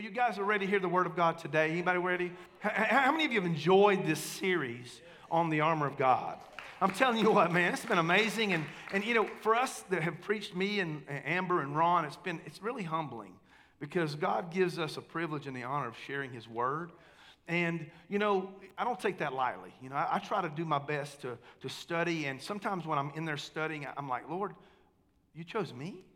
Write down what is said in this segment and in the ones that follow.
Well, you guys are ready to hear the word of God today. Anybody ready? How many of you have enjoyed this series on the armor of God? I'm telling you what, man, it's been amazing. And, and you know, for us that have preached me and Amber and Ron, it's been it's really humbling because God gives us a privilege and the honor of sharing his word. And, you know, I don't take that lightly. You know, I, I, try to do my best to, to study. And sometimes when I'm in there studying, I'm like, Lord, you chose me?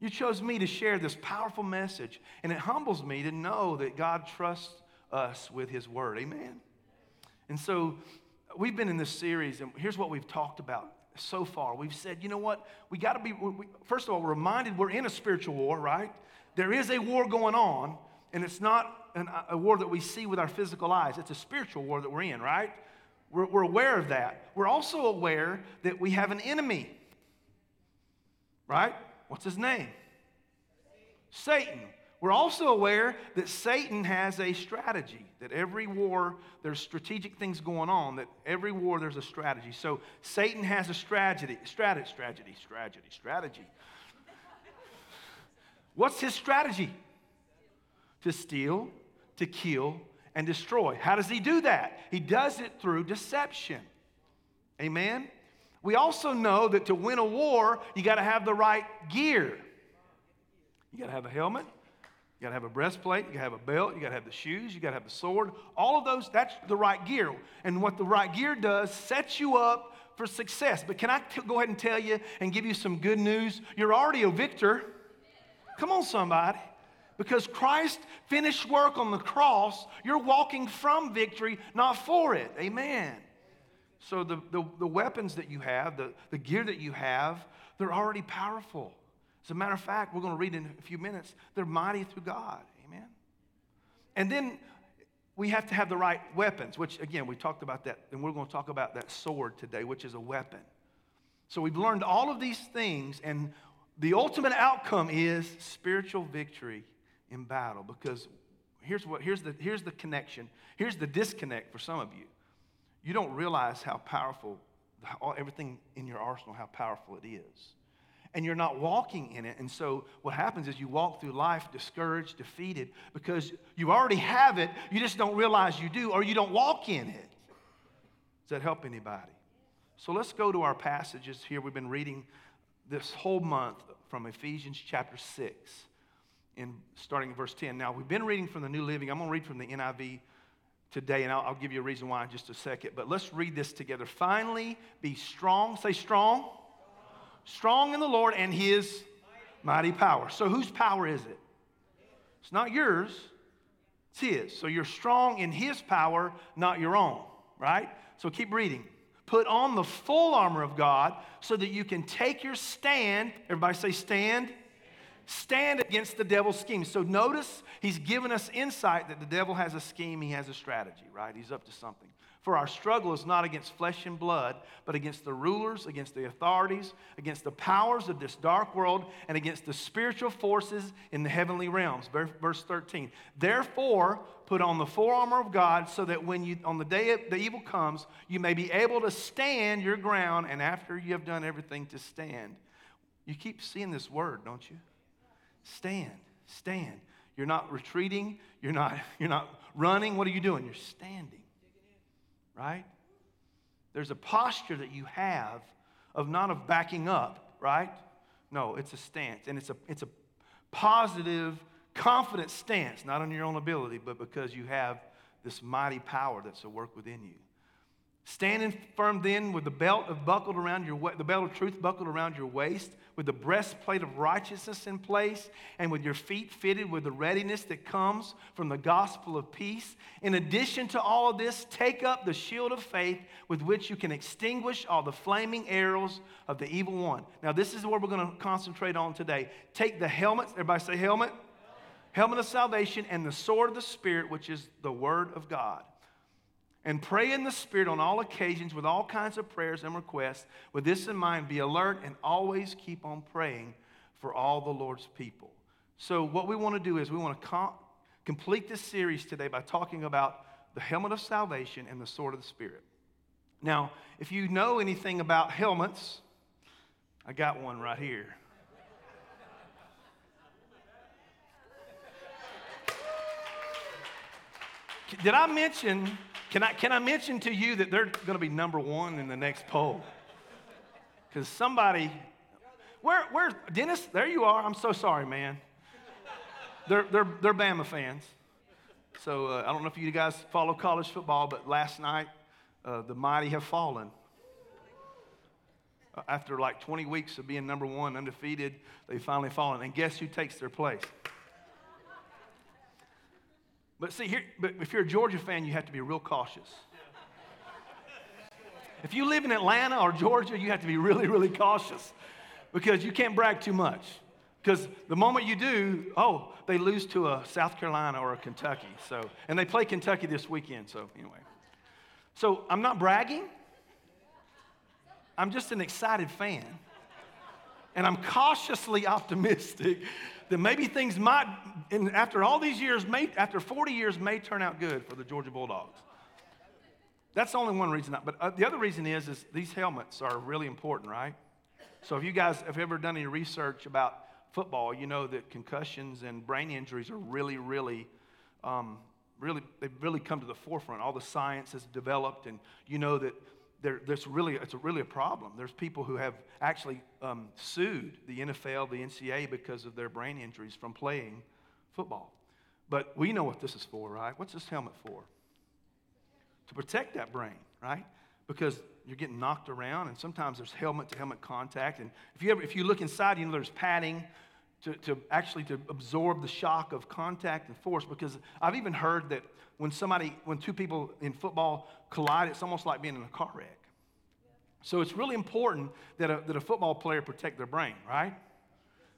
You chose me to share this powerful message. And it humbles me to know that God trusts us with His Word. Amen? And so we've been in this series, and here's what we've talked about so far. We've said, you know what? We got to be, we, first of all, we're reminded we're in a spiritual war, right? There is a war going on, and it's not an, a war that we see with our physical eyes, it's a spiritual war that we're in, right? We're, we're aware of that. We're also aware that we have an enemy, right? What's his name? Satan. We're also aware that Satan has a strategy, that every war, there's strategic things going on, that every war there's a strategy. So Satan has a strategy, strategy, strategy, strategy, strategy. What's his strategy? To steal, to kill, and destroy. How does he do that? He does it through deception. Amen? We also know that to win a war, you got to have the right gear. You got to have a helmet, you got to have a breastplate, you got to have a belt, you got to have the shoes, you got to have the sword. All of those, that's the right gear. And what the right gear does sets you up for success. But can I t- go ahead and tell you and give you some good news? You're already a victor. Come on, somebody. Because Christ finished work on the cross, you're walking from victory, not for it. Amen. So the, the, the, weapons that you have, the, the gear that you have, they're already powerful. As a matter of fact, we're going to read in a few minutes, they're mighty through God. Amen. And then we have to have the right weapons, which again, we talked about that, and we're going to talk about that sword today, which is a weapon. So we've learned all of these things, and the ultimate outcome is spiritual victory in battle. Because here's what here's the here's the connection. Here's the disconnect for some of you you don't realize how powerful, everything in your arsenal, how powerful it is. And you're not walking in it. And so what happens is you walk through life discouraged, defeated, because you already have it, you just don't realize you do, or you don't walk in it. Does that help anybody? So let's go to our passages here. We've been reading this whole month from Ephesians chapter 6, in, starting in verse 10. Now, we've been reading from the New Living. I'm going to read from the NIV today, and I'll, I'll, give you a reason why in just a second. But let's read this together. Finally, be strong. Say strong. Strong, strong in the Lord and his mighty. mighty power. So, whose power is it? It's not yours, it's his. So, you're strong in his power, not your own, right? So, keep reading. Put on the full armor of God so that you can take your stand. Everybody say, stand stand against the devil's scheme. So notice he's given us insight that the devil has a scheme, he has a strategy, right? He's up to something. For our struggle is not against flesh and blood, but against the rulers, against the authorities, against the powers of this dark world, and against the spiritual forces in the heavenly realms. Verse 13. Therefore, put on the full armor of God so that when you, on the day the evil comes, you may be able to stand your ground, and after you have done everything to stand. You keep seeing this word, don't you? Stand, stand. You're not retreating, you're not, you're not running. What are you doing? You're standing. Right? There's a posture that you have of not of backing up, right? No, it's a stance. And it's a it's a positive, confident stance, not on your own ability, but because you have this mighty power that's at work within you. Standing firm then with the belt of buckled around your the belt of truth buckled around your waist, with the breastplate of righteousness in place, and with your feet fitted with the readiness that comes from the gospel of peace. In addition to all of this, take up the shield of faith with which you can extinguish all the flaming arrows of the evil one. Now, this is what we're going to concentrate on today. Take the helmet, everybody say helmet. Helmet of salvation and the sword of the Spirit, which is the word of God and pray in the Spirit on all occasions with all kinds of prayers and requests. With this in mind, be alert and always keep on praying for all the Lord's people. So, what we want to do is we want to com- complete this series today by talking about the helmet of salvation and the sword of the Spirit. Now, if you know anything about helmets, I got one right here. Did I mention, can I, can I mention to you that they're going to be number one in the next poll? Because somebody, where, where, Dennis, there you are. I'm so sorry, man. They're, they're, they're Bama fans. So uh, I don't know if you guys follow college football, but last night uh, the mighty have fallen. After like 20 weeks of being number one, undefeated, they've finally fallen. And guess who takes their place? But see, here, but if you're a Georgia fan, you have to be real cautious. If you live in Atlanta or Georgia, you have to be really, really cautious because you can't brag too much. Because the moment you do, oh, they lose to a South Carolina or a Kentucky. So, and they play Kentucky this weekend. So, anyway. So, I'm not bragging. I'm just an excited fan. And I'm cautiously optimistic that maybe things might, in, after all these years, may, after 40 years, may turn out good for the Georgia Bulldogs. That's only one reason. But uh, the other reason is, is these helmets are really important, right? So if you guys have ever done any research about football, you know that concussions and brain injuries are really, really, um, really, they've really come to the forefront. All the science has developed, and you know that there, there's really, it's a, really a problem. There's people who have actually um, sued the NFL, the NCAA, because of their brain injuries from playing football. But we know what this is for, right? What's this helmet for? To protect that brain, right? Because you're getting knocked around, and sometimes there's helmet to helmet contact. And if you ever, if you look inside, you know there's padding to, to actually to absorb the shock of contact and force. Because I've even heard that when somebody, when two people in football collide, it's almost like being in a car wreck. So it's really important that a, that a football player protect their brain, right?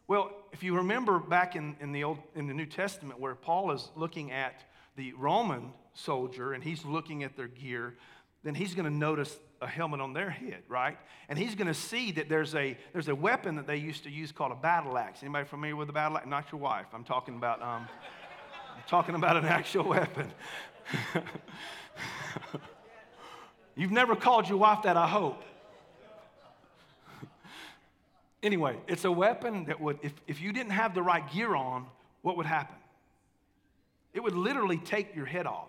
Well, if you remember back in, in, the Old, in the New Testament where Paul is looking at the Roman soldier and he's looking at their gear, then he's going to notice a helmet on their head, right? And he's going to see that there's a, there's a weapon that they used to use called a battle axe. Anybody familiar with a battle axe? Not your wife. I'm talking about, um, I'm talking about an actual weapon. You've never called your wife that, I hope. anyway, it's a weapon that would, if, if you didn't have the right gear on, what would happen? It would literally take your head off.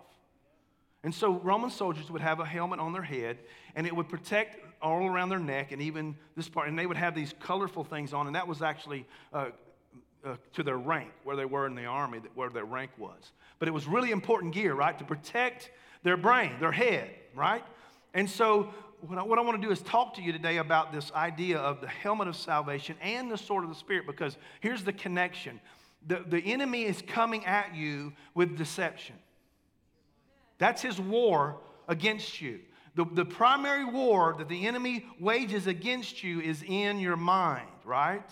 And so Roman soldiers would have a helmet on their head, and it would protect all around their neck and even this part. And they would have these colorful things on, and that was actually uh, uh, to their rank, where they were in the army, where their rank was. But it was really important gear, right, to protect their brain, their head, right? And so what I, what I want to do is talk to you today about this idea of the helmet of salvation and the sword of the Spirit, because here's the connection. The, the enemy is coming at you with deception. That's his war against you. The, the primary war that the enemy wages against you is in your mind, right?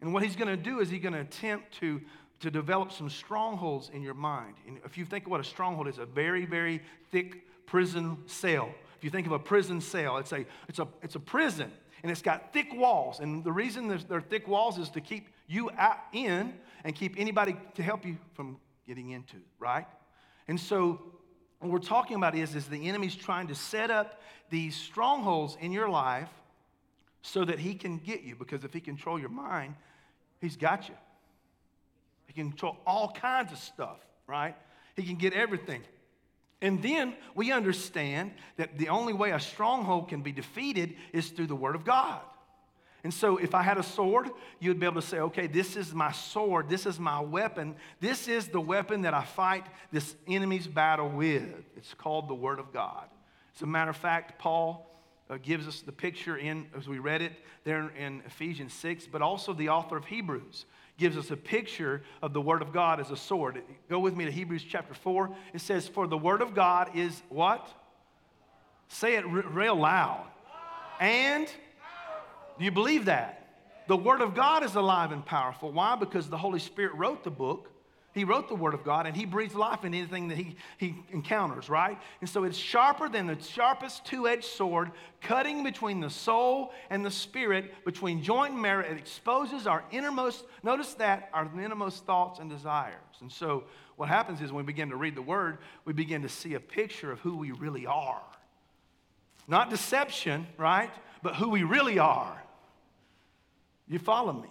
And what he's going to do is he's going to attempt to, to develop some strongholds in your mind. And if you think of what a stronghold is, a very, very thick prison cell. If you think of a prison cell, it's a, it's a, it's a prison and it's got thick walls. And the reason there are thick walls is to keep you out in and keep anybody to help you from getting into, right? And so what we're talking about is, is the enemy's trying to set up these strongholds in your life so that he can get you. Because if he control your mind, he's got you. He can control all kinds of stuff, right? He can get everything. And then we understand that the only way a stronghold can be defeated is through the Word of God. And so, if I had a sword, you would be able to say, okay, this is my sword, this is my weapon, this is the weapon that I fight this enemy's battle with. It's called the Word of God. As a matter of fact, Paul uh, gives us the picture in, as we read it there in Ephesians 6, but also the author of Hebrews gives us a picture of the Word of God as a sword. Go with me to Hebrews chapter 4. It says, For the Word of God is what? Say it r- real loud. And do you believe that? The Word of God is alive and powerful. Why? Because the Holy Spirit wrote the book. He wrote the Word of God and He breathes life in anything that He, he encounters, right? And so it's sharper than the sharpest two edged sword, cutting between the soul and the spirit, between joint and marrow. It exposes our innermost, notice that, our innermost thoughts and desires. And so what happens is when we begin to read the Word, we begin to see a picture of who we really are. Not deception, right? But who we really are. You follow me?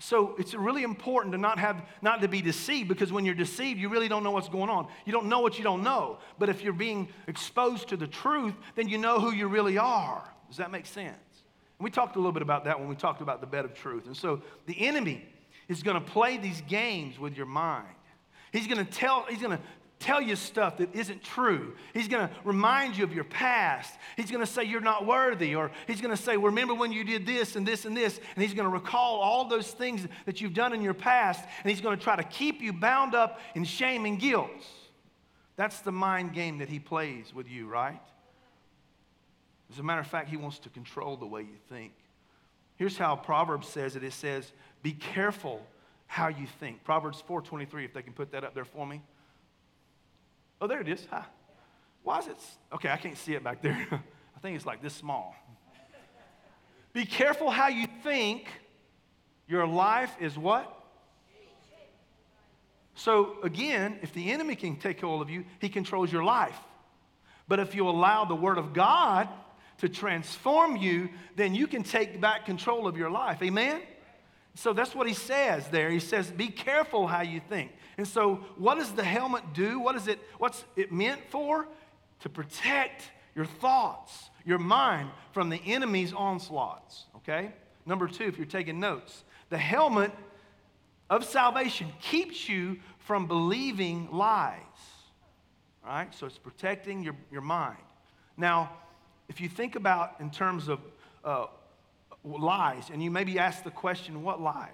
So it's really important to not have not to be deceived because when you're deceived, you really don't know what's going on. You don't know what you don't know. But if you're being exposed to the truth, then you know who you really are. Does that make sense? And we talked a little bit about that when we talked about the bed of truth. And so the enemy is going to play these games with your mind. He's going to tell he's going to tell you stuff that isn't true. He's going to remind you of your past. He's going to say you're not worthy, or he's going to say, Remember when you did this and this and this. And he's going to recall all those things that you've done in your past, and he's going to try to keep you bound up in shame and guilt. That's the mind game that he plays with you, right? As a matter of fact, he wants to control the way you think. Here's how Proverbs says it it says, Be careful how you think. Proverbs 4:23 if they can put that up there for me. Oh, there it is. Hi. Why is it? Okay, I can't see it back there. I think it's like this small. Be careful how you think. Your life is what? So, again, if the enemy can take hold of you, he controls your life. But if you allow the Word of God to transform you, then you can take back control of your life. Amen? So that's what he says there. He says, Be careful how you think. And so, what does the helmet do? What is it, what's it meant for? To protect your thoughts, your mind from the enemy's onslaughts. Okay? Number two, if you're taking notes, the helmet of salvation keeps you from believing lies. All right? So it's protecting your, your mind. Now, if you think about in terms of uh, lies, and you maybe ask the question, what lies?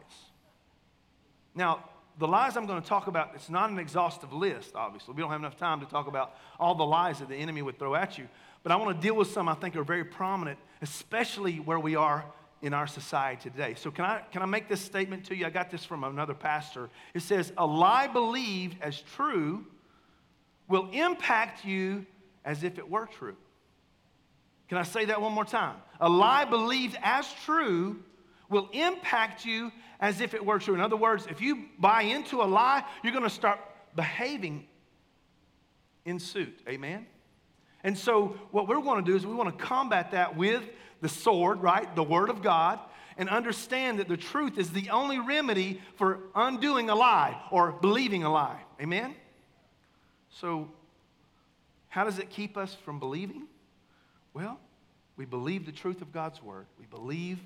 Now, the lies I'm going to talk about, it's not an exhaustive list, obviously. We don't have enough time to talk about all the lies that the enemy would throw at you. But I want to deal with some I think are very prominent, especially where we are in our society today. So, can I, can I make this statement to you? I got this from another pastor. It says, A lie believed as true will impact you as if it were true. Can I say that one more time? A lie believed as true will impact you as if it were true. In other words, if you buy into a lie, you're going to start behaving in suit. Amen? And so, what we're going to do is we want to combat that with the sword, right? The Word of God, and understand that the truth is the only remedy for undoing a lie or believing a lie. Amen? So, how does it keep us from believing? Well, we believe the truth of God's Word, we believe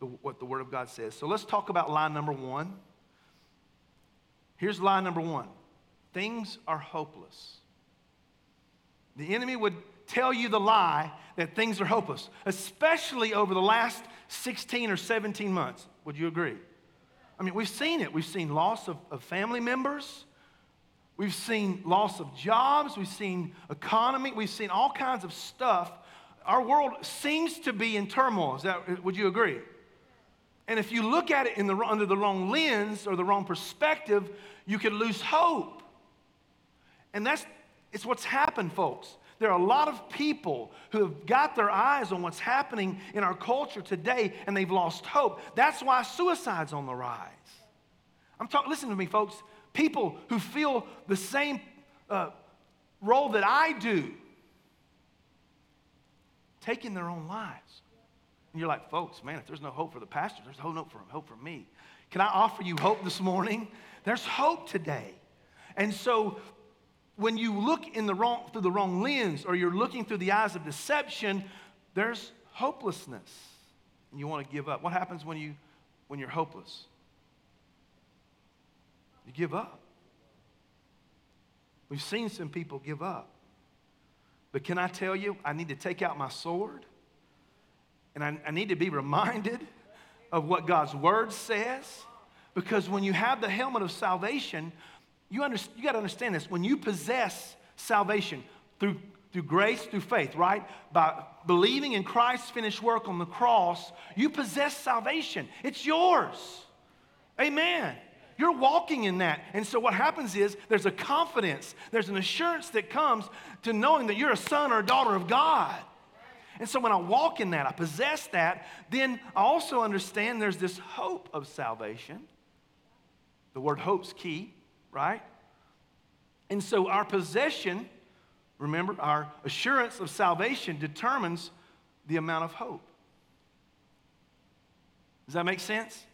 the, what the Word of God says. So let's talk about lie number one. Here's lie number one things are hopeless. The enemy would tell you the lie that things are hopeless, especially over the last 16 or 17 months. Would you agree? I mean, we've seen it. We've seen loss of, of family members. We've seen loss of jobs. We've seen economy. We've seen all kinds of stuff. Our world seems to be in turmoil. Is that, would you agree? And if you look at it the, under the wrong lens or the wrong perspective, you could lose hope. And that's it's what's happened, folks. There are a lot of people who have got their eyes on what's happening in our culture today and they've lost hope. That's why suicide's on the rise. I'm talking, listen to me, folks. People who feel the same uh, role that I do, taking their own lives. And you're like, folks, man, if there's no hope for the pastor, there's no hope for, hope for me. Can I offer you hope this morning? There's hope today. And so when you look in the wrong, through the wrong lens or you're looking through the eyes of deception, there's hopelessness. And you want to give up. What happens when, you, when you're hopeless? You give up. We've seen some people give up. But can I tell you, I need to take out my sword and I, I need to be reminded of what God's word says. Because when you have the helmet of salvation, you, under, you got to understand this. When you possess salvation through, through grace, through faith, right? By believing in Christ's finished work on the cross, you possess salvation. It's yours. Amen. You're walking in that. And so what happens is there's a confidence, there's an assurance that comes to knowing that you're a son or a daughter of God. And so when I walk in that, I possess that, then I also understand there's this hope of salvation. The word hope's key, right? And so our possession, remember, our assurance of salvation determines the amount of hope. Does that make sense?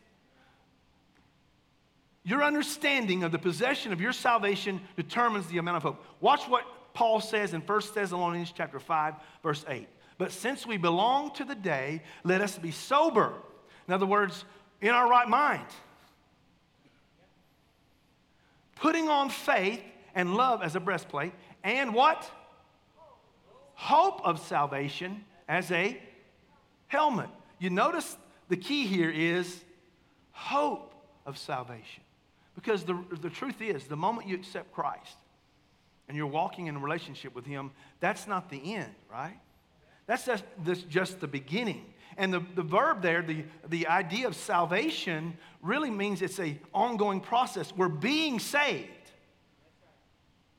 Your understanding of the possession of your salvation determines the amount of hope. Watch what Paul says in 1 Thessalonians chapter 5, verse 8. But since we belong to the day, let us be sober. In other words, in our right mind. Putting on faith and love as a breastplate, and what? Hope of salvation as a helmet. You notice the key here is hope of salvation. Because the, the truth is, the moment you accept Christ and you're walking in a relationship with Him, that's not the end, right? That's just, just the beginning. And the, the verb there, the, the idea of salvation, really means it's an ongoing process. We're being saved.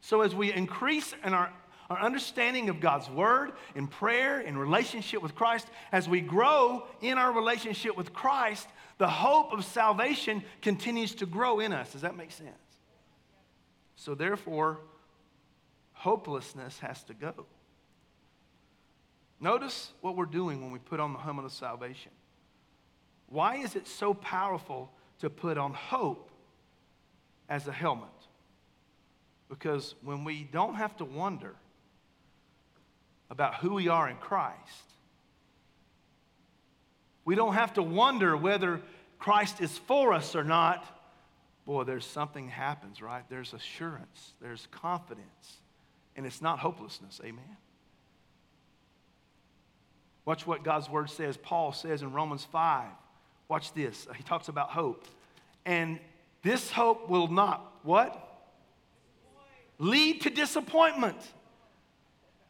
So as we increase in our, our understanding of God's word, in prayer, in relationship with Christ, as we grow in our relationship with Christ, the hope of salvation continues to grow in us. Does that make sense? So, therefore, hopelessness has to go. Notice what we're doing when we put on the helmet of salvation. Why is it so powerful to put on hope as a helmet? Because when we don't have to wonder about who we are in Christ, we don't have to wonder whether Christ is for us or not. Boy, there's something happens, right? There's assurance, there's confidence, and it's not hopelessness. Amen. Watch what God's word says. Paul says in Romans 5. Watch this. He talks about hope. And this hope will not, what? Lead to disappointment.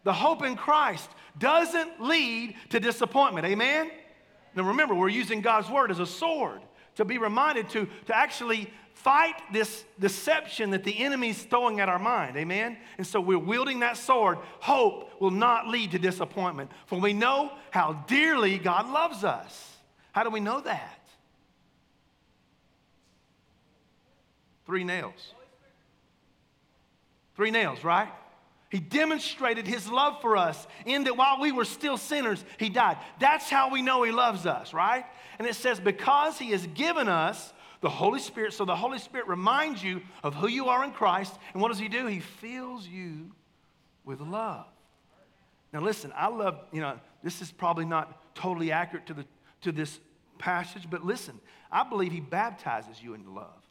The hope in Christ doesn't lead to disappointment. Amen? Now remember, we're using God's word as a sword to be reminded to, to actually fight this deception that the enemy's throwing at our mind. Amen? And so we're wielding that sword. Hope will not lead to disappointment, for we know how dearly God loves us. How do we know that? Three nails. Three nails, right? He demonstrated his love for us in that while we were still sinners, he died. That's how we know he loves us, right? And it says, because he has given us the Holy Spirit, so the Holy Spirit reminds you of who you are in Christ. And what does he do? He fills you with love. Now, listen, I love, you know, this is probably not totally accurate to, the, to this passage, but listen, I believe he baptizes you in love.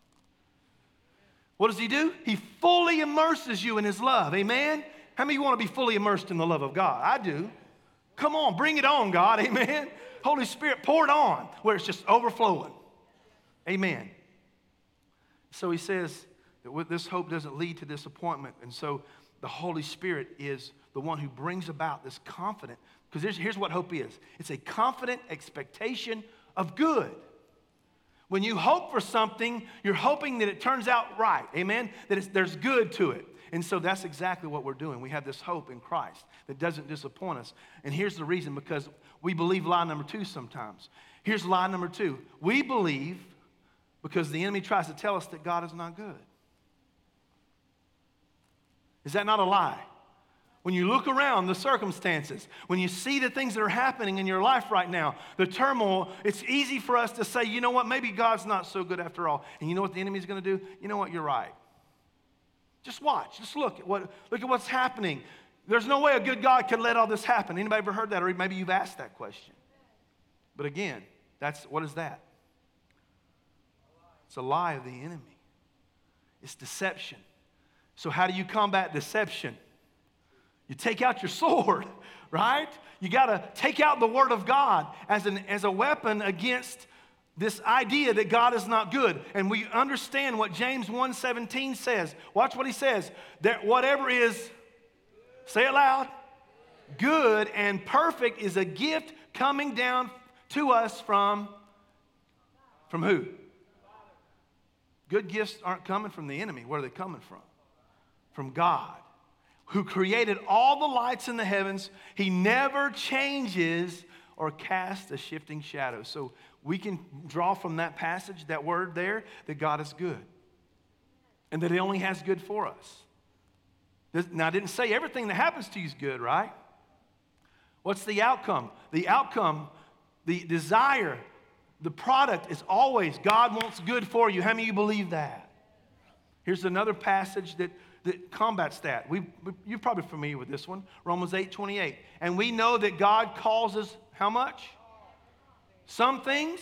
What does he do? He fully immerses you in his love. Amen? How many want to be fully immersed in the love of God? I do. Come on, bring it on, God. Amen. Holy Spirit, pour it on where it's just overflowing. Amen. So he says that this hope doesn't lead to disappointment. And so the Holy Spirit is the one who brings about this confident, because here's, here's what hope is it's a confident expectation of good. When you hope for something, you're hoping that it turns out right. Amen? That there's good to it. And so that's exactly what we're doing. We have this hope in Christ that doesn't disappoint us. And here's the reason because we believe lie number two sometimes. Here's lie number two we believe because the enemy tries to tell us that God is not good. Is that not a lie? When you look around the circumstances, when you see the things that are happening in your life right now, the turmoil, it's easy for us to say, you know what, maybe God's not so good after all. And you know what the enemy's going to do? You know what, you're right. Just watch, just look at what look at what's happening. There's no way a good God could let all this happen. Anybody ever heard that? Or maybe you've asked that question. But again, that's what is that? It's a lie of the enemy. It's deception. So how do you combat deception? You take out your sword, right? You got to take out the word of God as, an, as a weapon against this idea that God is not good. And we understand what James 1:17 says. Watch what he says. That whatever is say it loud, good and perfect is a gift coming down to us from from who? Good gifts aren't coming from the enemy. Where are they coming from? From God who created all the lights in the heavens. He never changes or casts a shifting shadow. So we can draw from that passage, that word there, that God is good and that He only has good for us. Now, I didn't say everything that happens to you is good, right? What's the outcome? The outcome, the desire, the product is always God wants good for you. How many of you believe that? Here's another passage that, that combats that. We, you're probably familiar with this one Romans 8 28. And we know that God calls us how much? Some things,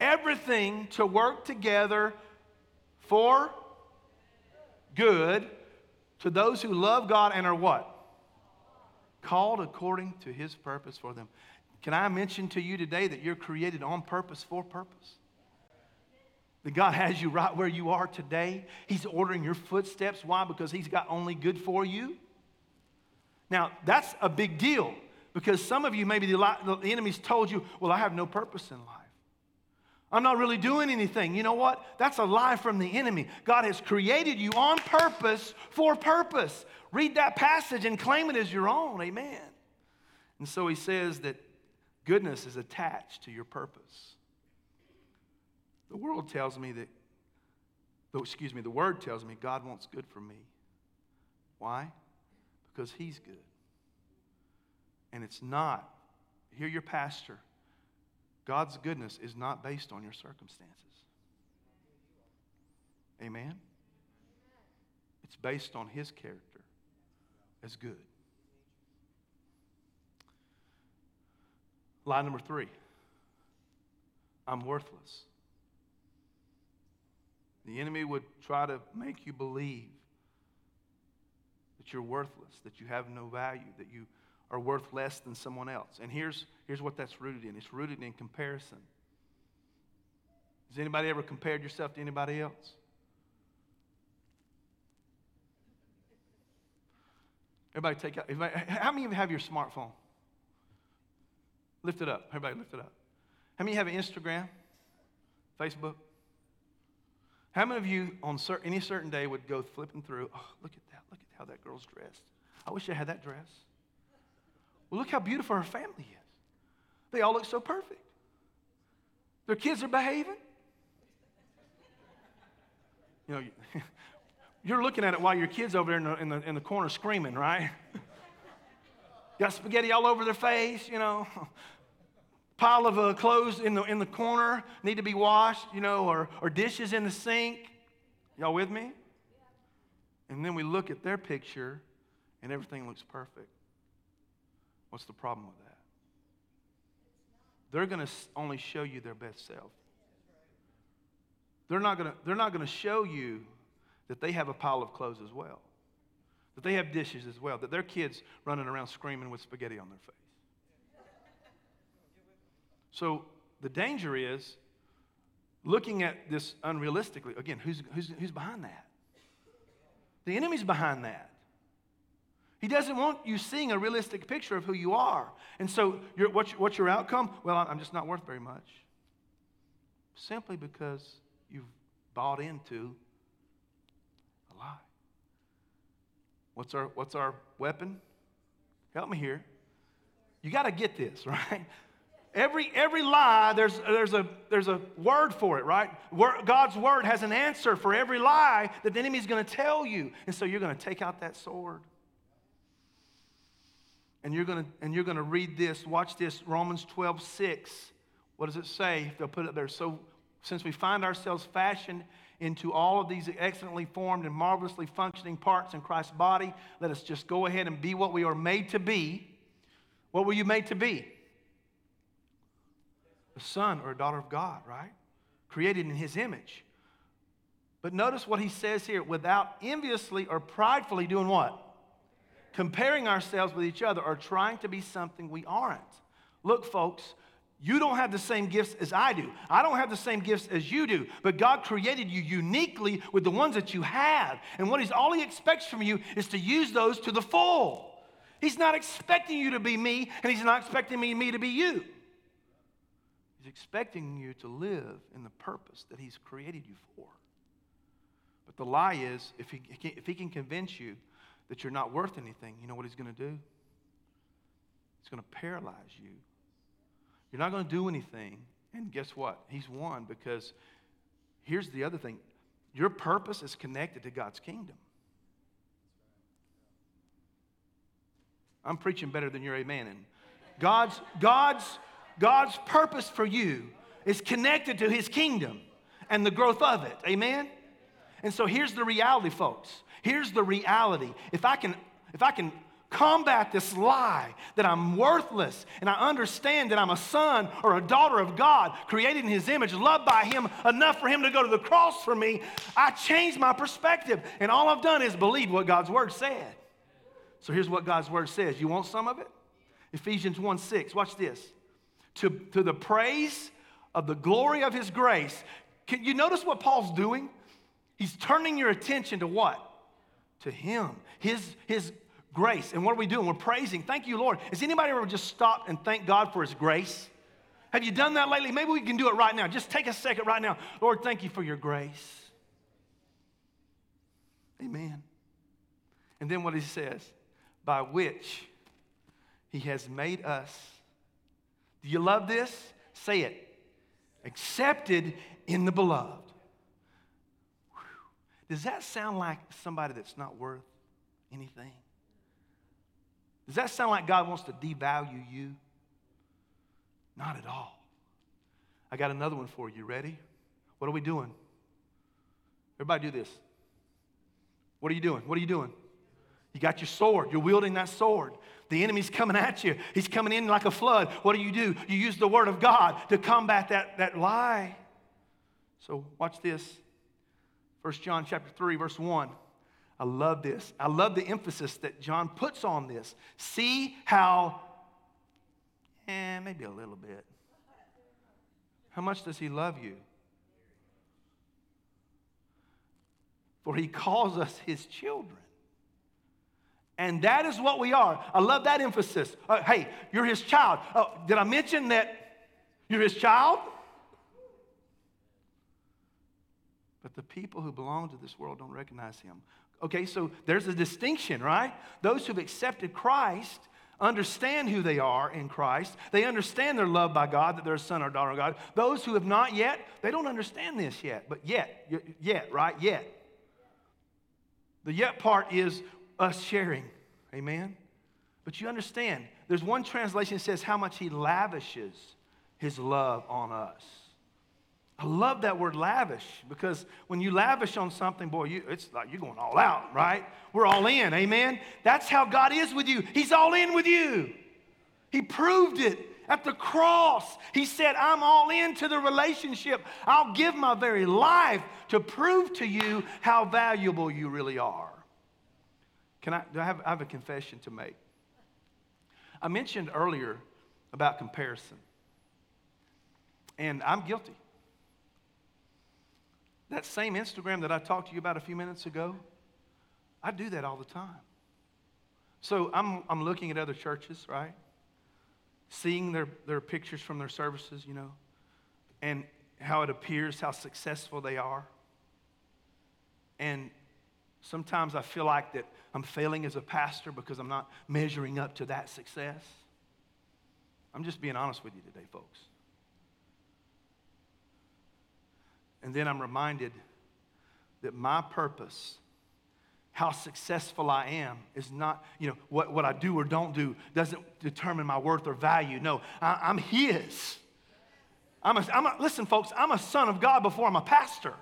everything to work together for good to those who love God and are what? Called according to his purpose for them. Can I mention to you today that you're created on purpose for purpose? That God has you right where you are today. He's ordering your footsteps. Why? Because He's got only good for you. Now, that's a big deal because some of you, maybe the, the enemy's told you, well, I have no purpose in life. I'm not really doing anything. You know what? That's a lie from the enemy. God has created you on purpose for purpose. Read that passage and claim it as your own. Amen. And so he says that goodness is attached to your purpose. The world tells me that, though, excuse me, the word tells me God wants good for me. Why? Because he's good. And it's not, hear your pastor, God's goodness is not based on your circumstances. Amen? It's based on his character as good. Line number three I'm worthless. The enemy would try to make you believe that you're worthless, that you have no value, that you are worth less than someone else. And here's, here's what that's rooted in it's rooted in comparison. Has anybody ever compared yourself to anybody else? Everybody take out. How many of you have your smartphone? Lift it up. Everybody lift it up. How many have Instagram? Facebook? How many of you on any certain day would go flipping through, oh, look at that, look at how that girl's dressed. I wish I had that dress. Well, look how beautiful her family is. They all look so perfect. Their kids are behaving. You know, you're looking at it while your kid's over there in the, in the, in the corner screaming, right? Got spaghetti all over their face, you know pile of uh, clothes in the, in the corner need to be washed, you know, or, or dishes in the sink. Y'all with me? And then we look at their picture and everything looks perfect. What's the problem with that? They're going to only show you their best self. They're not going to show you that they have a pile of clothes as well. That they have dishes as well, that their kids running around screaming with spaghetti on their face. So the danger is looking at this unrealistically. Again, who's, who's, who's behind that? The enemy's behind that. He doesn't want you seeing a realistic picture of who you are. And so, what's, what's your outcome? Well, I'm just not worth very much. Simply because you've bought into a lie. What's our, what's our weapon? Help me here. You got to get this, right? Every, every lie, there's, there's, a, there's a word for it, right? Word, God's word has an answer for every lie that the enemy's going to tell you. And so you're going to take out that sword. And you're going to, and you're going to read this. Watch this Romans 12, 6. What does it say? They'll put it there. So, since we find ourselves fashioned into all of these excellently formed and marvelously functioning parts in Christ's body, let us just go ahead and be what we are made to be. What were you made to be? A son or a daughter of God, right? Created in his image. But notice what he says here without enviously or pridefully doing what? Comparing ourselves with each other or trying to be something we aren't. Look, folks, you don't have the same gifts as I do. I don't have the same gifts as you do. But God created you uniquely with the ones that you have. And what He's all He expects from you is to use those to the full. He's not expecting you to be me, and He's not expecting me, me to be you. He's expecting you to live in the purpose that He's created you for. But the lie is if he, if he can convince you that you're not worth anything, you know what He's going to do? He's going to paralyze you. You're not going to do anything. And guess what? He's won because here's the other thing your purpose is connected to God's kingdom. I'm preaching better than your amen. And God's, God's God's purpose for you is connected to his kingdom and the growth of it. Amen? And so here's the reality, folks. Here's the reality. If I can, if I can combat this lie that I'm worthless and I understand that I'm a son or a daughter of God, created in His image, loved by Him enough for Him to go to the cross for me, I change my perspective. And all I've done is believe what God's Word said. So here's what God's Word says. You want some of it? Ephesians 1 6. Watch this. To, to the praise of the glory of His grace. Can you notice what Paul's doing? He's turning your attention to what? To Him. His, his grace. And what are we doing? We're praising. Thank you, Lord. Has anybody ever just stopped and thank God for His grace? Have you done that lately? Maybe we can do it right now. Just take a second right now. Lord, thank you for your grace. Amen. And then what he says, by which he has made us. Do you love this? Say it. Accepted in the beloved. Whew. Does that sound like somebody that's not worth anything? Does that sound like God wants to devalue you? Not at all. I got another one for you. Ready? What are we doing? Everybody do this. What are you doing? What are you doing? You got your sword. You're wielding that sword. The enemy's coming at you. He's coming in like a flood. What do you do? You use the word of God to combat that, that lie. So watch this. 1 John chapter 3, verse 1. I love this. I love the emphasis that John puts on this. See how, eh, maybe a little bit. How much does he love you? For he calls us his children. And that is what we are. I love that emphasis. Uh, hey, you're his child. Oh, did I mention that you're his child? But the people who belong to this world don't recognize him. Okay, so there's a distinction, right? Those who've accepted Christ understand who they are in Christ. They understand they're loved by God, that they're a son or daughter of God. Those who have not yet, they don't understand this yet. But yet, yet, right? Yet. The yet part is us sharing. Amen? But you understand, there's one translation that says how much he lavishes his love on us. I love that word lavish because when you lavish on something, boy, you, it's like you're going all out, right? We're all in, amen? That's how God is with you. He's all in with you. He proved it at the cross. He said, I'm all into the relationship. I'll give my very life to prove to you how valuable you really are. Can I, do I have, I have a confession to make? I mentioned earlier about comparison, and I'm guilty. That same Instagram that I talked to you about a few minutes ago, I do that all the time. So I'm, I'm looking at other churches, right? Seeing their, their pictures from their services, you know, and how it appears, how successful they are. And sometimes I feel like that I'm failing as a pastor because I'm not measuring up to that success. I'm just being honest with you today, folks. And then I'm reminded that my purpose, how successful I am, is not, you know, what, what I do or don't do doesn't determine my worth or value. No, I, am His. I'm a, I'm a, listen, folks, I'm a son of God before I'm a pastor.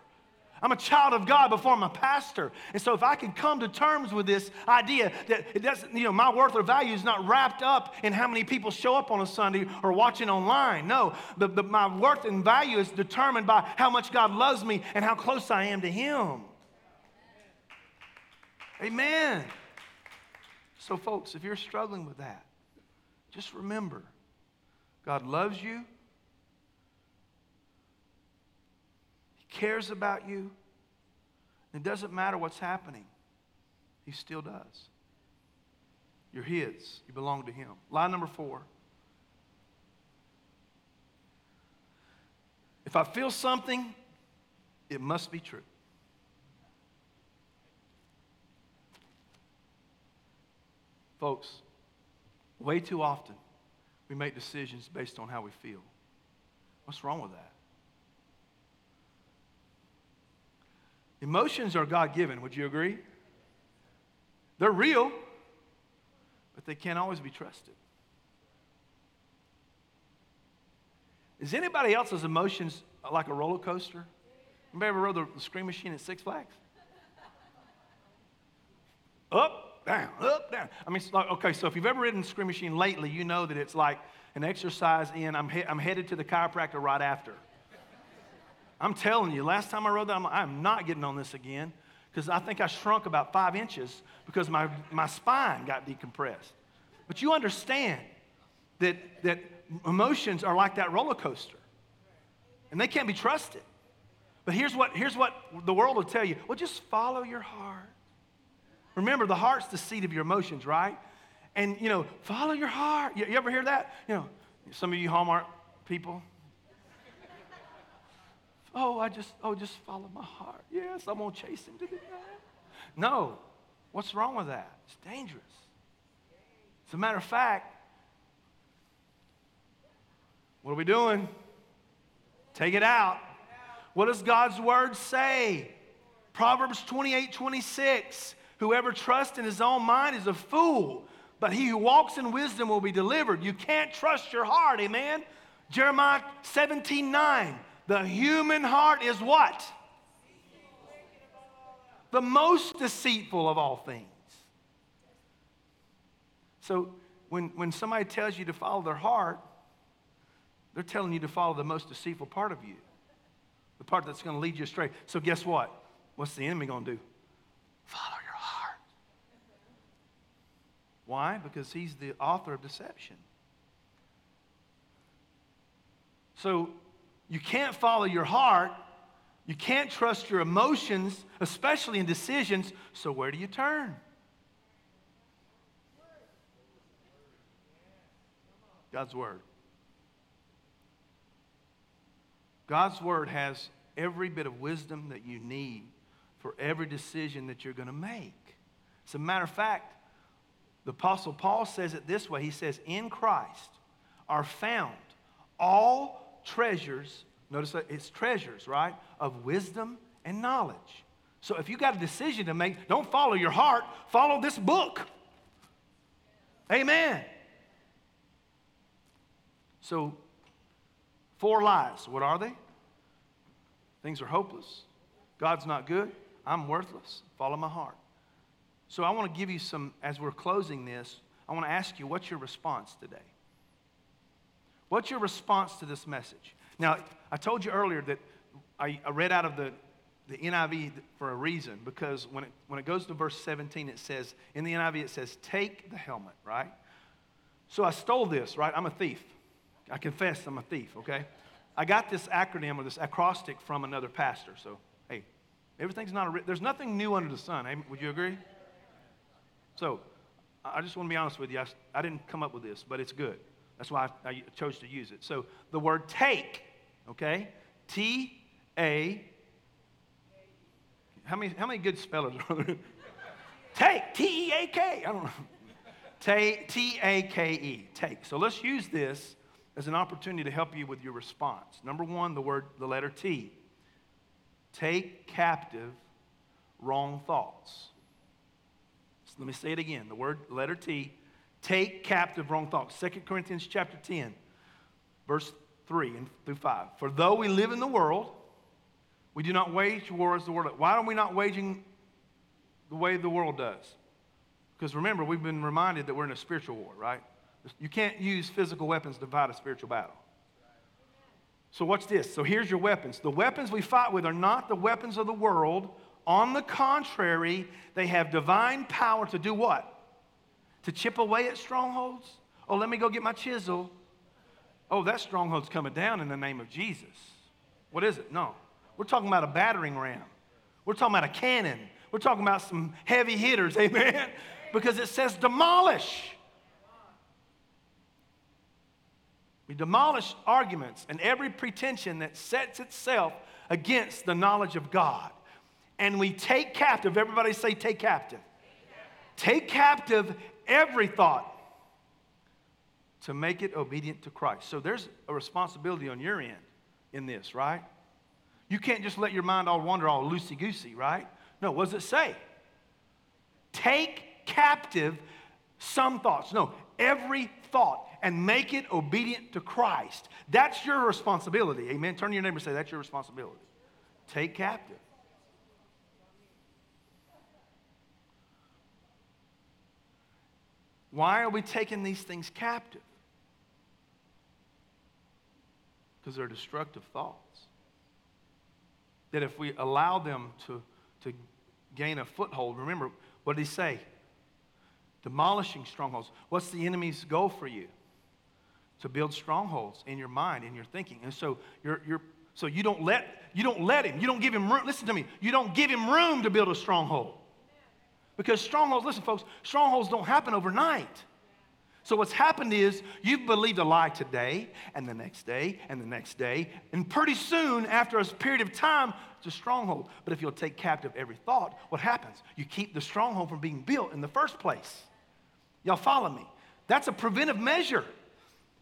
I'm a child of God before I'm a pastor. And so if I can come to terms with this idea that it doesn't, you know, my worth or value is not wrapped up in how many people show up on a Sunday or watching online. No, my worth and value is determined by how much God loves me and how close I am to Him. Amen. So, folks, if you're struggling with that, just remember God loves you. Cares about you. It doesn't matter what's happening, He still does. You're His, you belong to Him. Line number four. If I feel something, it must be true. Folks, way too often we make decisions based on how we feel. What's wrong with that? Emotions are God given, would you agree? They're real, but they can't always be trusted. Is anybody else's emotions like a roller coaster? Anybody ever rode the, Scream Machine at Six Flags? Up, down, up, down. I mean, like, okay, so if you've ever ridden the Scream Machine lately, you know that it's like an exercise in, I'm, he- I'm headed to the chiropractor right after. I'm telling you, last time I rode that, I'm, I'm not getting on this again because I think I shrunk about five inches because my, my spine got decompressed. But you understand that, that emotions are like that roller coaster and they can't be trusted. But here's what, here's what the world will tell you well, just follow your heart. Remember, the heart's the seat of your emotions, right? And, you know, follow your heart. You, you ever hear that? You know, some of you Hallmark people, Oh, I just, oh, just follow my heart. Yes, I'm going to chase him to the end. No. What's wrong with that? It's dangerous. As a matter of fact, what are we doing? Take it out. What does God's word say? Proverbs 28 26. Whoever trusts in his own mind is a fool, but he who walks in wisdom will be delivered. You can't trust your heart, amen? Jeremiah 17 9. The human heart is what? The most deceitful of all things. So when, when somebody tells you to follow their heart, they're telling you to follow the most deceitful part of you, the part that's going to lead you astray. So guess what? What's the enemy going to do? Follow your heart. Why? Because he's the author of deception. So you can't follow your heart. You can't trust your emotions, especially in decisions. So, where do you turn? God's Word. God's Word has every bit of wisdom that you need for every decision that you're going to make. As a matter of fact, the Apostle Paul says it this way He says, In Christ are found all treasures, notice that it's treasures, right, of wisdom and knowledge. So if you got a decision to make, don't follow your heart, follow this book. Amen. So, four lies. What are they? Things are hopeless. God's not good. I'm worthless. Follow my heart. So, I want to give you some, as we're closing this, I want to ask you, what's your response today? What's your response to this message? Now, I told you earlier that I, I read out of the, the NIV for a reason because when it, when it goes to verse 17, it says, in the NIV, it says, take the helmet, right? So I stole this, right? I'm a thief. I confess I'm a thief, okay? I got this acronym or this acrostic from another pastor. So, hey, everything's not a, there's nothing new under the sun. Would you agree? So, I just want to be honest with you. I, I didn't come up with this, but it's good. That's why I, I chose to use it. So the word take, okay? T A. How many, how many good spellers are there? take, T E A K. I don't know. T A K E, take. So let's use this as an opportunity to help you with your response. Number one, the word, the letter T. Take captive wrong thoughts. So let me say it again. The word, letter T, take captive wrong thoughts. 2 Corinthians chapter 10, verse 3 and through 5. For though we live in the world, we do not wage war as the world. Why are we not waging the way the world does? Because remember, we've been reminded that we're in a spiritual war, right? You can't use physical weapons to fight a spiritual battle. So, watch this. So, here's your weapons. The weapons we fight with are not the weapons of the world. On the contrary, they have divine power to do what? To chip away at strongholds? Oh, let me go get my chisel. Oh, that stronghold's coming down in the name of Jesus. What is it? No. We're talking about a battering ram. We're talking about a cannon. We're talking about some heavy hitters, amen? Because it says demolish. We demolish arguments and every pretension that sets itself against the knowledge of God. And we take captive, everybody say, take captive. Take captive every thought to make it obedient to Christ. So there's a responsibility on your end in this, right? You can't just let your mind all wander all loosey goosey, right? No, what does it say? Take captive some thoughts. No, every thought and make it obedient to Christ. That's your responsibility. Amen. Turn to your neighbor and say, That's your responsibility. Take captive. Why are we taking these things captive? Because they're destructive thoughts. That if we allow them to, to gain a foothold, remember, what did he say? Demolishing strongholds. What's the enemy's goal for you? To build strongholds in your mind, in your thinking. And so you're, you're so you don't let you don't let him, you don't give him room. Listen to me, you don't give him room to build a stronghold. Because strongholds, listen, folks, strongholds don't happen overnight. So what's happened is you've believed a lie today and the next day and the next day, and pretty soon, after a period of time, it's a stronghold. But if you'll take captive every thought, what happens? You keep the stronghold from being built in the first place. Y'all follow me? That's a preventive measure.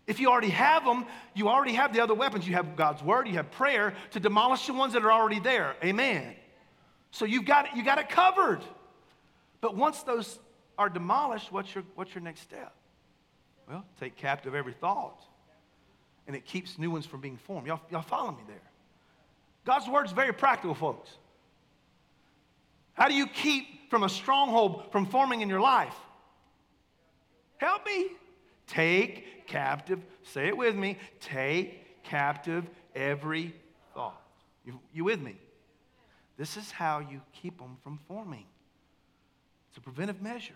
If you already have them, you already have the other weapons. You have God's word, you have prayer to demolish the ones that are already there. Amen. So you've got it, you got it covered. But once those are demolished, what's your, what's your next step? Well, take captive every thought. And it keeps new ones from being formed. Y'all, y'all follow me there? God's word is very practical, folks. How do you keep from a stronghold from forming in your life? Help me. Take captive, say it with me, take captive every thought. You, you with me? This is how you keep them from forming. It's a preventive measure.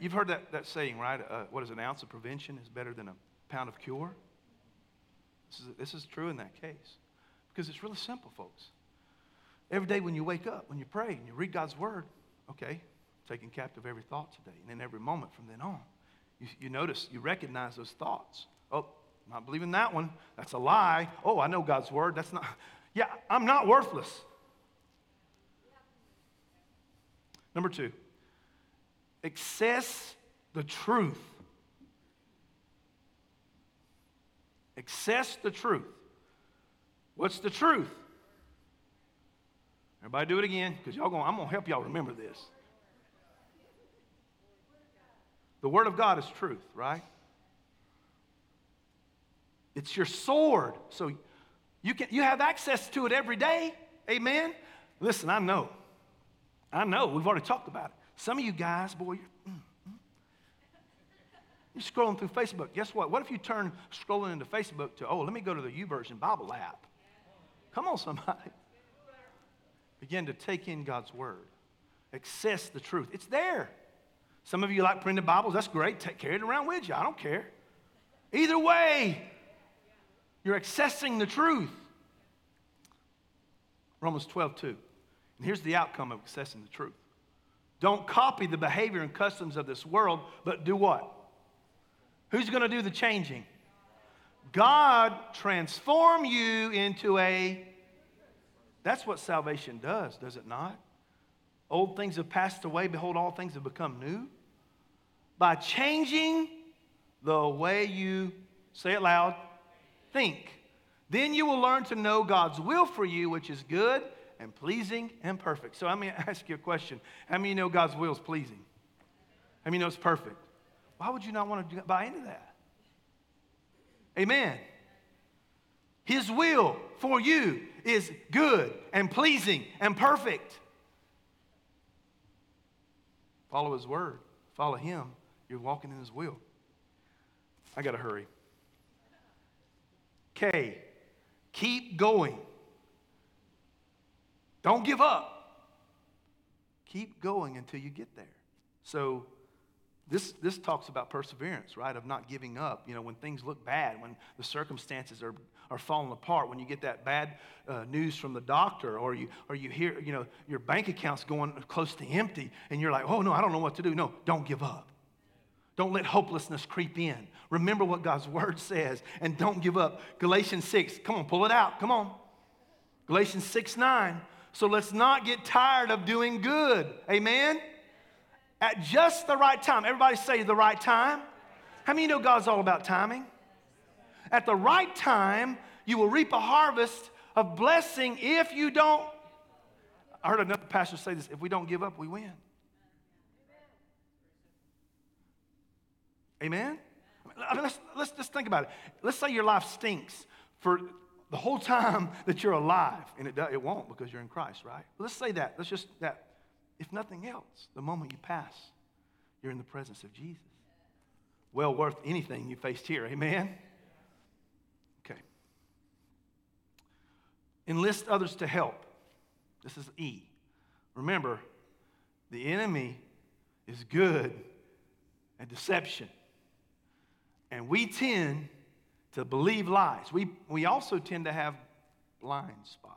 You've heard that, that saying, right? Uh, what is an ounce of prevention is better than a pound of cure? This is, this is true in that case. Because it's really simple, folks. Every day when you wake up, when you pray and you read God's word, okay, taking captive every thought today. And then every moment from then on, you, you notice, you recognize those thoughts. Oh, I'm not believing that one. That's a lie. Oh, I know God's word. That's not, yeah, I'm not worthless. Number two, access the truth. Access the truth. What's the truth? Everybody do it again, because y'all going, I'm gonna help y'all remember this. The Word of God is truth, right? It's your sword. So you can you have access to it every day. Amen. Listen, I know. I know. We've already talked about it. Some of you guys, boy, you're, mm, mm. you're scrolling through Facebook. Guess what? What if you turn scrolling into Facebook to, oh, let me go to the YouVersion Bible app? Come on, somebody. Begin to take in God's word. Access the truth. It's there. Some of you like printed Bibles. That's great. Take, carry it around with you. I don't care. Either way, you're accessing the truth. Romans 12, 2. And here's the outcome of accessing the truth. Don't copy the behavior and customs of this world, but do what? Who's going to do the changing? God transform you into a. That's what salvation does, does it not? Old things have passed away. Behold, all things have become new. By changing the way you, say it loud, think. Then you will learn to know God's will for you, which is good and pleasing and perfect. So me ask you a question. How many know God's will is pleasing? How many know it's perfect? Why would you not want to buy into that? Amen. His will for you is good and pleasing and perfect. Follow His word, follow Him. You're walking in His will. I got to hurry. K, keep going. Don't give up. Keep going until you get there. So, this, this talks about perseverance, right? Of not giving up. You know, when things look bad, when the circumstances are, are falling apart, when you get that bad uh, news from the doctor, or you, or you hear, you know, your bank account's going close to empty, and you're like, oh no, I don't know what to do. No, don't give up. Don't let hopelessness creep in. Remember what God's word says, and don't give up. Galatians 6, come on, pull it out. Come on. Galatians 6 9. So let's not get tired of doing good. Amen? At just the right time. Everybody say the right time. How many know God's all about timing? At the right time, you will reap a harvest of blessing if you don't. I heard another pastor say this if we don't give up, we win. Amen? I mean, let's, let's just think about it. Let's say your life stinks for the whole time that you're alive, and it, it won't because you're in Christ, right? Let's say that. Let's just that. If nothing else, the moment you pass, you're in the presence of Jesus. Well worth anything you faced here. Amen? Okay. Enlist others to help. This is E. Remember, the enemy is good at deception. And we tend to believe lies. We, we also tend to have blind spots.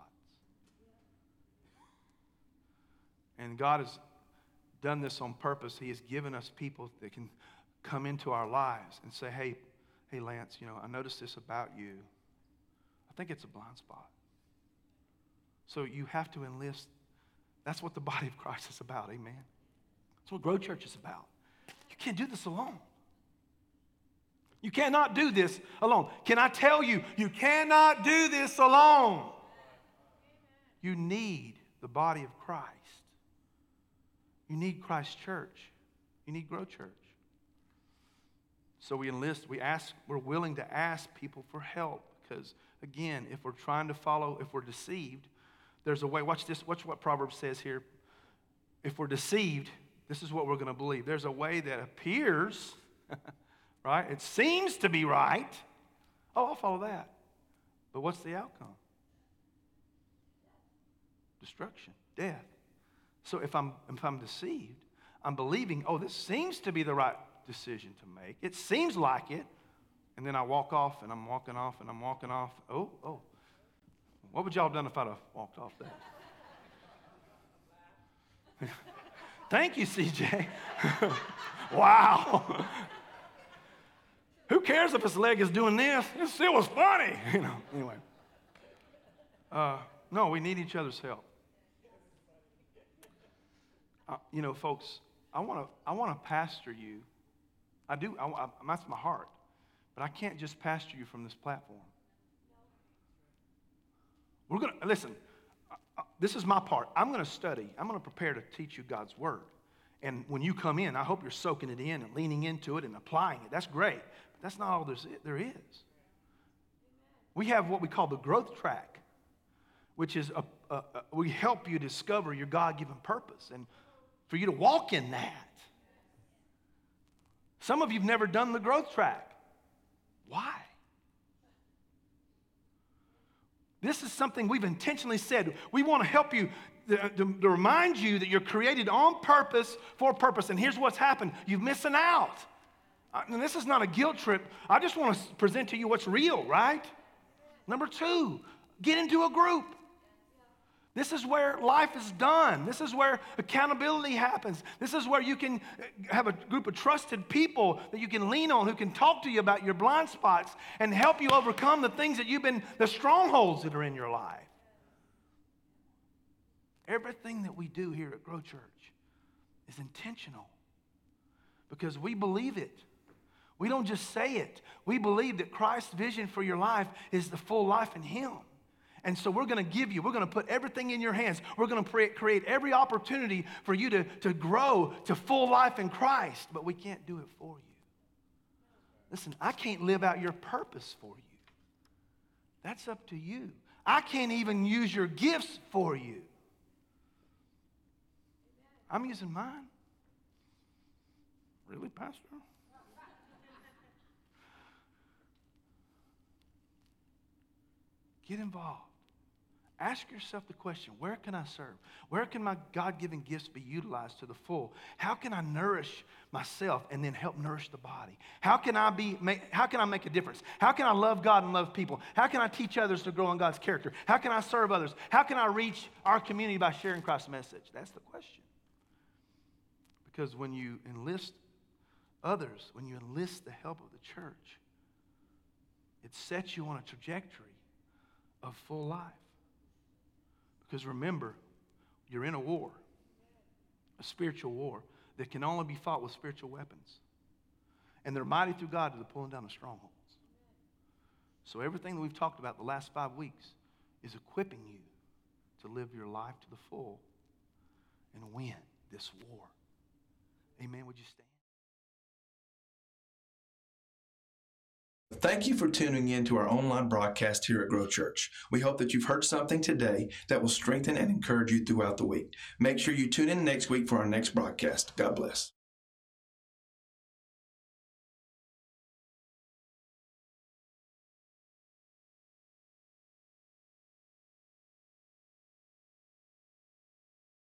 And God has done this on purpose. He has given us people that can come into our lives and say, hey, hey, Lance, you know, I noticed this about you. I think it's a blind spot. So you have to enlist. That's what the body of Christ is about. Amen. That's what Grow Church is about. You can't do this alone. You cannot do this alone. Can I tell you, you cannot do this alone. You need the body of Christ. You need Christ Church. You need Grow Church. So we enlist, we ask, we're willing to ask people for help because, again, if we're trying to follow, if we're deceived, there's a way. Watch this, watch what Proverbs says here. If we're deceived, this is what we're going to believe. There's a way that appears, right? It seems to be right. Oh, I'll follow that. But what's the outcome? Destruction, death. So if I'm, if I'm deceived, I'm believing, oh, this seems to be the right decision to make. It seems like it. And then I walk off and I'm walking off and I'm walking off. Oh, oh. What would y'all have done if I'd have walked off that? Thank you, CJ. wow. Who cares if his leg is doing this? It still was funny. You know, anyway. Uh, no, we need each other's help. Uh, you know, folks, I want to I want to pastor you I do, I, I, that's my heart. But I can't just pastor you from this platform. We're going to, listen, this is my part. I'm going to study, I'm going to prepare to teach you God's word. And when you come in, I hope you're soaking it in and leaning into it and applying it. That's great. That's not all there's, there is. We have what we call the growth track, which is a, a, a, we help you discover your God given purpose and for you to walk in that. Some of you have never done the growth track. Why? This is something we've intentionally said. We want to help you to, to, to, remind you that you're created on purpose for purpose. And here's what's happened you're missing out. And this is not a guilt trip. I just want to present to you what's real, right? Number two, get into a group. This is where life is done. This is where accountability happens. This is where you can uh, have a group of trusted people that you can lean on who can talk to you about your blind spots and help you overcome the things that you've been, the strongholds that are in your life. Everything that we do here at Grow Church is intentional because we believe it. We don't just say it, we believe that Christ's vision for your life is the full life in Him. And so we're going to give you, we're going to put everything in your hands. We're going to create every opportunity for you to, to grow to full life in Christ, but we can't do it for you. Listen, I can't live out your purpose for you. That's up to you. I can't even use your gifts for you. I'm using mine. Really, Pastor? Get involved. Ask yourself the question where can I serve? Where can my God given gifts be utilized to the full? How can I nourish myself and then help nourish the body? How can I, be, how can I make a difference? How can I love God and love people? How can I teach others to grow in God's character? How can I serve others? How can I reach our community by sharing Christ's message? That's the question. Because when you enlist others, when you enlist the help of the church, it sets you on a trajectory of full life. Because remember, you're in a war, a spiritual war that can only be fought with spiritual weapons. And they're mighty through God to the pulling down of strongholds. So everything that we've talked about the last five weeks is equipping you to live your life to the full and win this war. Amen. Would you stand? Thank you for tuning in to our online broadcast here at Grow Church. We hope that you've heard something today that will strengthen and encourage you throughout the week. Make sure you tune in next week for our next broadcast. God bless.